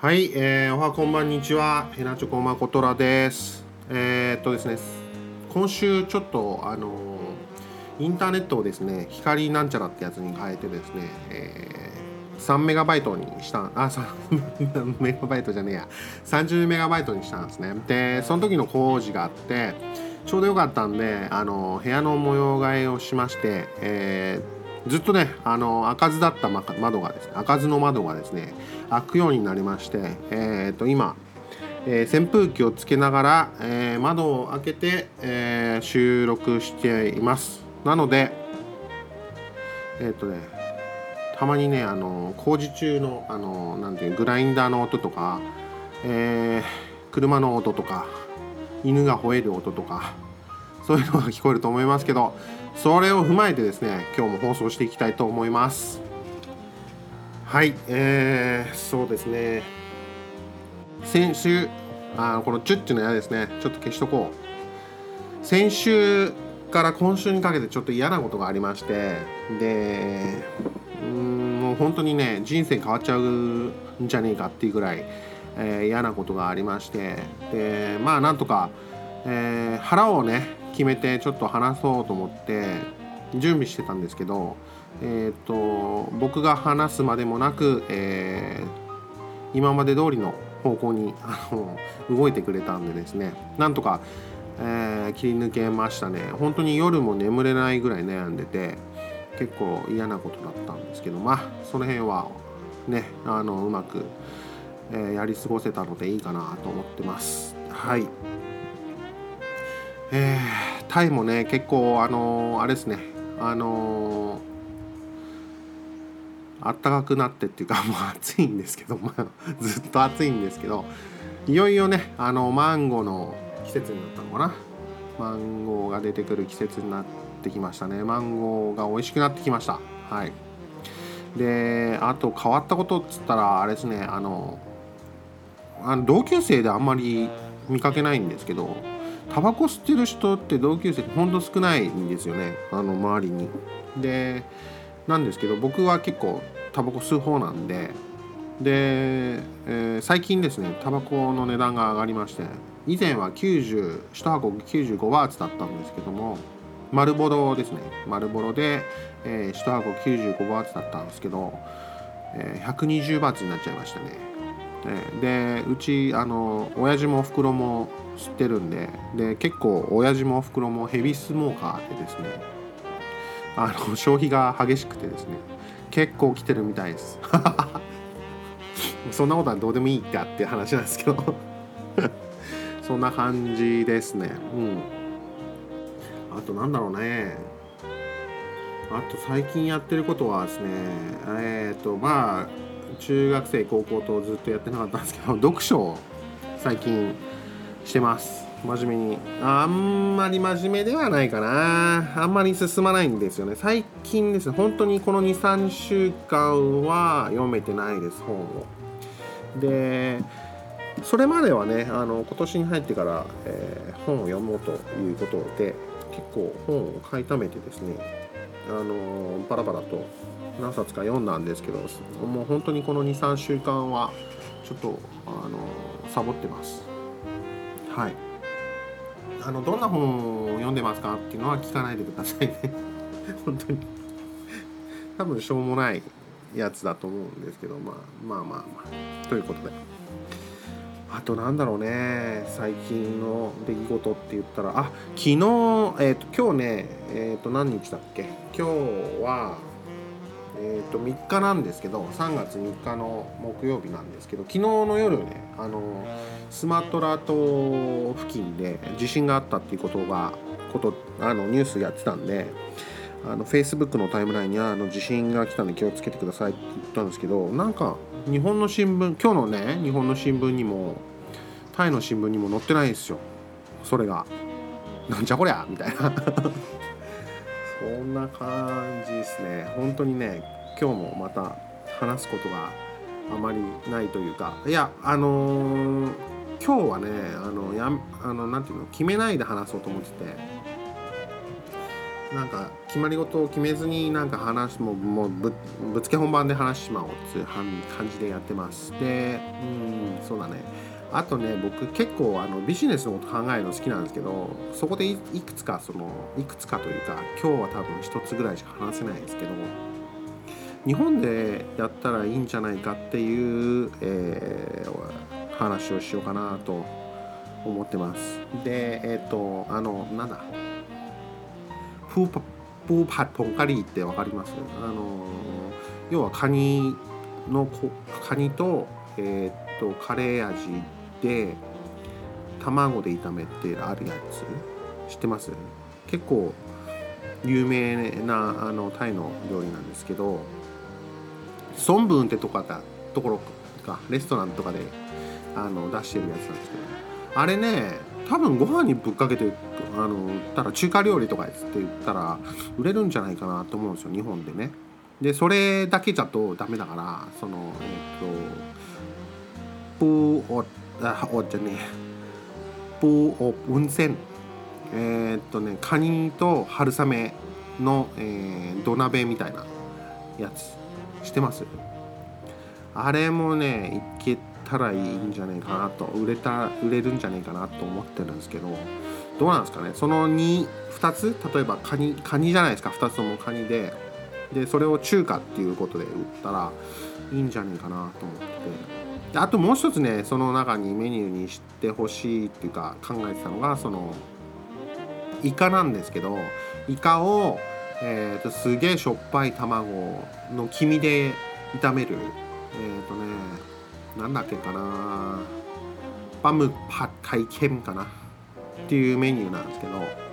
はい、えー、おはこんばんにちは、へなちょこまことらです。えー、っとですね、今週ちょっとあのインターネットをですね、光なんちゃらってやつに変えてですね、えー、3メガバイトにしたあ3 メガバイトじゃねえや。30メガバイトにしたんですね。でその時の工事があってちょうどよかったんであの部屋の模様替えをしまして、えーずっとねあの開かずだった窓がですね開かずの窓がですね開くようになりまして、えー、と今、えー、扇風機をつけながら、えー、窓を開けて、えー、収録しています。なのでえっ、とねたまにねあの工事中のあのなんていうグラインダーの音とか、えー、車の音とか犬が吠える音とかそういうのが聞こえると思いますけどそれを踏まえてですね今日も放送していきたいと思います。はいえー、そうですね。先週あこのチュッチュの矢ですね。ちょっと消しとこう。先週から今週にかけてちょっと嫌なことがありましてでうんもう本当にね人生変わっちゃうんじゃねえかっていうぐらい、えー、嫌なことがありましてでまあなんとか、えー、腹をね決めてちょっと話そうと思って準備してたんですけど、えーと、僕が話すまでもなく、えー、今まで通りの方向にあの動いてくれたんでですね。なんとか、えー、切り抜けましたね。本当に夜も眠れないぐらい悩んでて結構嫌なことだったんですけどまあその辺はねあのうまく、えー、やり過ごせたのでいいかなと思ってます。はい。えー、タイもね結構あのー、あれですね。あのー、あったかくなってっていうか もう暑いんですけど、まあ、ずっと暑いんですけどいよいよねあのマンゴーの季節になったのかな。マンゴーが出てくる季節になってきましたね。マンゴーが美味しくなってきました。はい。であと変わったことっつったらあれですねあのあの同級生であんまり見かけないんですけどタバコ吸ってる人って同級生ってほんと少ないんですよねあの周りに。でなんですけど僕は結構タバコ吸う方なんでで、えー、最近ですねタバコの値段が上がりまして以前は90 1箱95バーツだったんですけども丸ボロですね丸ボロで、えー、1箱95バーツだったんですけど、えー、120バーツになっちゃいましたね。でうちあの親父もおふくろも吸ってるんでで結構親父もおふくろもヘビースモーカーでですねあの消費が激しくてですね結構来てるみたいです。そんなことはどうでもいいってあって話なんですけど。そんな感じですね。うん。あとなんだろうね。あと最近やってることはですねえっ、ー、とまあ中学生高校とずっとやってなかったんですけど 読書を最近してます。真面目に。あんまり真面目ではないかな。あんまり進まないんですよね。最近ですね。本当にこの23週間は読めてないです本を。でそれまではねあの今年に入ってから、えー、本を読もうということで結構本を買いためてですねあのバラバラと何冊か読んだんですけどもう本当にこの23週間はちょっとあのサボってます。はい。あのどんな本を読んでますかっていうのは聞かないでくださいね。本当に。多分しょうもないやつだと思うんですけど、まあ、まあまあまあ。ということで。あとなんだろうね。最近の出来事って言ったらあ昨日えっ、ー、と今日ねえっ、ー、と何日だっけ？今日はえー、と3日なんですけど3月3日の木曜日なんですけど昨日の夜ねあのスマトラ島付近で地震があったっていうことがことあのニュースやってたんであの Facebook のタイムラインにあの地震が来たんで気をつけてくださいって言ったんですけどなんか日本の新聞今日のね日本の新聞にもタイの新聞にも載ってないんですよ。それが。なんじゃこりゃみたいな。そんな感じですね。本当にね今日もまた話すことがあまりないというか。いやあのー、今日はねあのやあのなていうの決めないで話そうと思ってて。なんか決まり事を決めずになんか話ももうぶぶつけ本番で話しちまおうっていう感じでやってます。でうんそうだね。あとね僕結構あのビジネスのこと考えるの好きなんですけどそこでいくつかそのいくつかというか今日は多分一つぐらいしか話せないですけど日本でやったらいいんじゃないかっていう、えー、話をしようかなと思ってます。でえっ、ー、とあのなんだ？プーパプーパポンカリーって分かります？あの要はカニのカニと,、えー、とカレー味で卵で炒めてあるやつ知ってます？結構有名なあのタイの料理なんですけどソンブンってとこだところかレストランとかであの出してるやつなんですけどあれね多分ご飯にぶっかけてあのたら中華料理とかって言ったら売れるんじゃないかなと思うんですよ日本でね。でそれだけじゃとダメだからそのえっ、とプーあおじゃねえプーお温泉えっ、とねカニと春雨の、えー、土鍋みたいなやつしてます。あれもねいけたらいいんじゃないかなと。売れた売れるんじゃないかなと思ってるんですけど。どうなんですかね？その 2, 2つ？例えばカニカニじゃないですか？2つともカニで。でそれを中華っていうことで売ったらいいんじゃないかなと思って。あともう一つねその中にメニューにしてほしいっていうか考えてたのがそのイカなんですけどイカを、えーと、すげえしょっぱい卵の黄身で炒めるえっ、ー、とねなんだっけかなパムパッタイケンかなっていうメニューなんですけど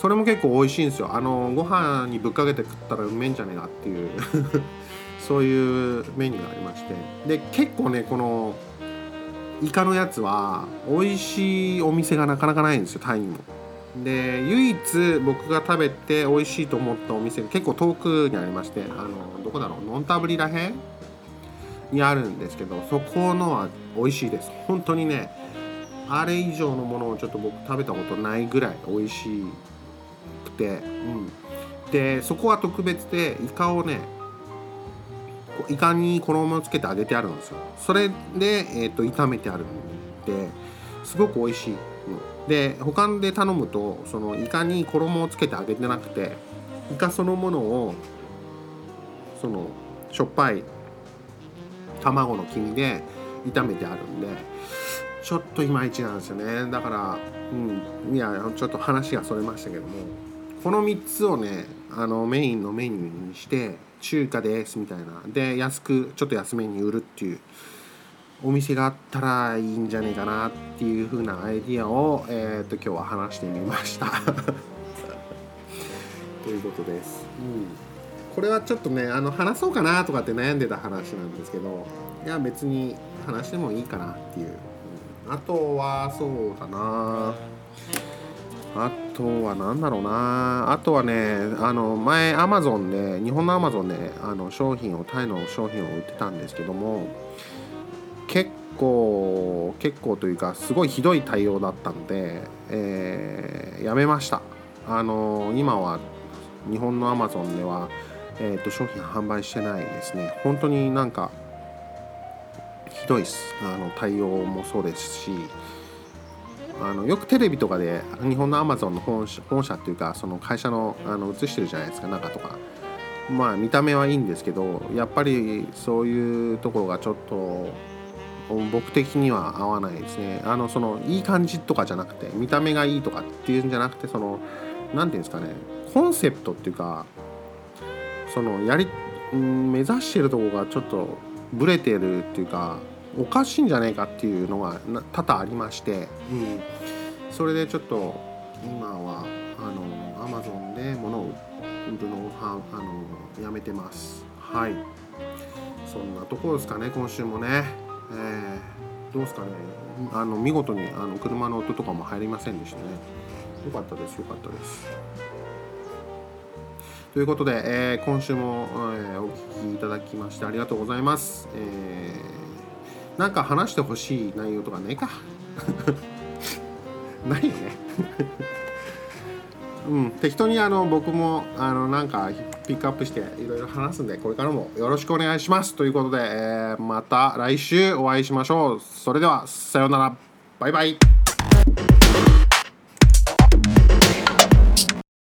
それも結構美味しいんですよ。あのご飯にぶっかけて食ったらうめえんじゃねえかっていう。そういうメニューがありまして。で結構ねこのイカのやつは美味しいお店がなかなかないんですよタイにも。で唯一僕が食べて美味しいと思ったお店が結構遠くにありましてあのどこだろう？ノンタブリらへんにあるんですけどそこのは美味しいです。本当にねあれ以上のものをちょっと僕食べたことないぐらい美味しいくて、うん、でそこは特別でイカをねイカに衣をつけて揚げてあるんですよ。それで、えーと、炒めてあるんですごく美味しい、うん、で他で頼むとそのイカに衣をつけて揚げてなくてイカそのものをそのしょっぱい卵の黄身で炒めてあるんでちょっといまいちなんですよね。だからうん。いやちょっと話がそれましたけども。この3つをねあのメインのメニューにして中華ですみたいな。で安くちょっと安めに売るっていうお店があったらいいんじゃねえかなっていう風なアイディアを、えーと、今日は話してみました。ということです。うん。これはちょっとねあの話そうかなとかって悩んでた話なんですけどいや別に話してもいいかなっていう、あとはそうだな。あとは何だろうな。あとはねあの前アマゾンで日本のアマゾンであの商品をタイの商品を売ってたんですけども結構結構というかすごいひどい対応だったので、えー、やめました。あの今は日本のアマゾンではえーと、商品販売してないですね。本当になんかひどいです。あの対応もそうですしあのよくテレビとかで日本のアマゾンの本社本社っていうかその会社のあの映してるじゃないですか中とか。まあ見た目はいいんですけどやっぱりそういうところがちょっと僕的には合わないですね。あのそのいい感じとかじゃなくて見た目がいいとかっていうんじゃなくてその何て言うんですかねコンセプトっていうかそのやり、目指してるとこがちょっとブレてるっていうかおかしいんじゃないかっていうのが多々ありまして、うん、それでちょっと今はあのアマゾンで物を売るのをはあのやめてます。はい。そんなところですかね今週もね、えー、どうですかね。あの見事にあの車の音とかも入りませんでしたね。よかったですよかったです。ということで、えー、今週も、えー、お聞きいただきましてありがとうございます。えー、なんか話してほしい内容とかねえか？ないよね。うん、適当にあの僕もあのなんかピックアップしていろいろ話すんでこれからもよろしくお願いします。ということで、えーまた来週お会いしましょう。それではさようなら。バイバイ。